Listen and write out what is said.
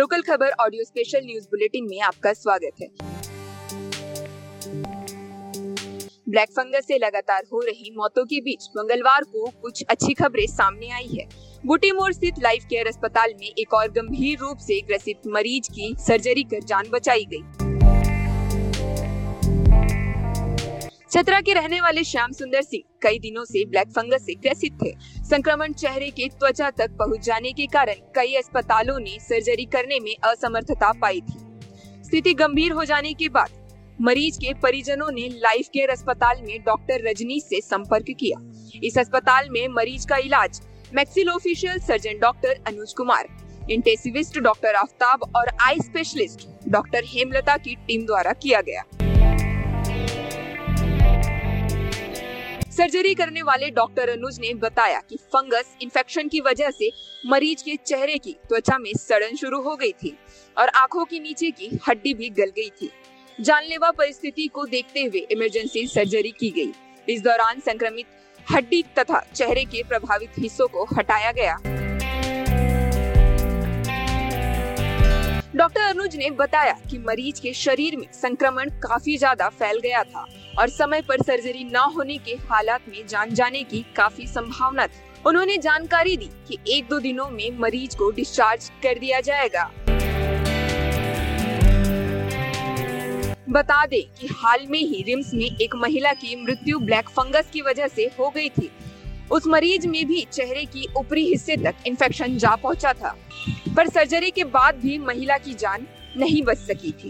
Local खबर audio special news bulletin में आपका स्वागत है ब्लैक फंगस से लगातार हो रही मौतों के बीच मंगलवार को कुछ अच्छी खबरें सामने आई है बुटीमोर स्थित लाइफ केयर अस्पताल में एक और गंभीर रूप से ग्रसित मरीज़ की सर्जरी कर जान बचाई गई। चतरा के रहने वाले श्याम सुंदर सिंह कई दिनों से ब्लैक फंगस से ग्रसित थे। संक्रमण चेहरे के त्वचा तक पहुँच जाने के कारण कई अस्पतालों ने सर्जरी करने में असमर्थता पाई थी। स्थिति गंभीर हो जाने के बाद मरीज़ के परिजनों ने लाइफ केयर अस्पताल में डॉक्टर रजनीश से संपर्क किया। इस अस्पताल में मरीज़ का इलाज maxillofacial surgeon doctor Anuj Kumar, intensivist doctor Aftab और आई स्पेशलिस्ट डॉक्टर हेमलता की टीम द्वारा किया गया। सर्जरी करने वाले डॉक्टर अनुज ने बताया कि फंगस इन्फेक्शन की वजह से मरीज़ के चेहरे की त्वचा में सड़न शुरू हो गई थी और आँखों के नीचे की हड्डी भी गल गई थी जानलेवा परिस्थिति को देखते हुए इमरजेंसी सर्जरी की गई। इस दौरान संक्रमित हड्डी तथा चेहरे के प्रभावित हिस्सों को हटाया गया अनुज ने बताया कि मरीज़ के शरीर में संक्रमण काफ़ी ज़्यादा फैल गया था और समय पर सर्जरी न होने के हालात में जान जाने की काफ़ी संभावना थी। उन्होंने जानकारी दी कि एक दो दिनों में मरीज़ को डिस्चार्ज कर दिया जाएगा। बता दें कि हाल में ही रिम्स में एक महिला की मृत्यु ब्लैक फंगस की वजह से हो गई थी। उस मरीज़ में भी चेहरे की ऊपरी हिस्से तक इन्फेक्शन जा पहुँचा था। पर सर्जरी के बाद भी महिला की जान नहीं बच सकी थी।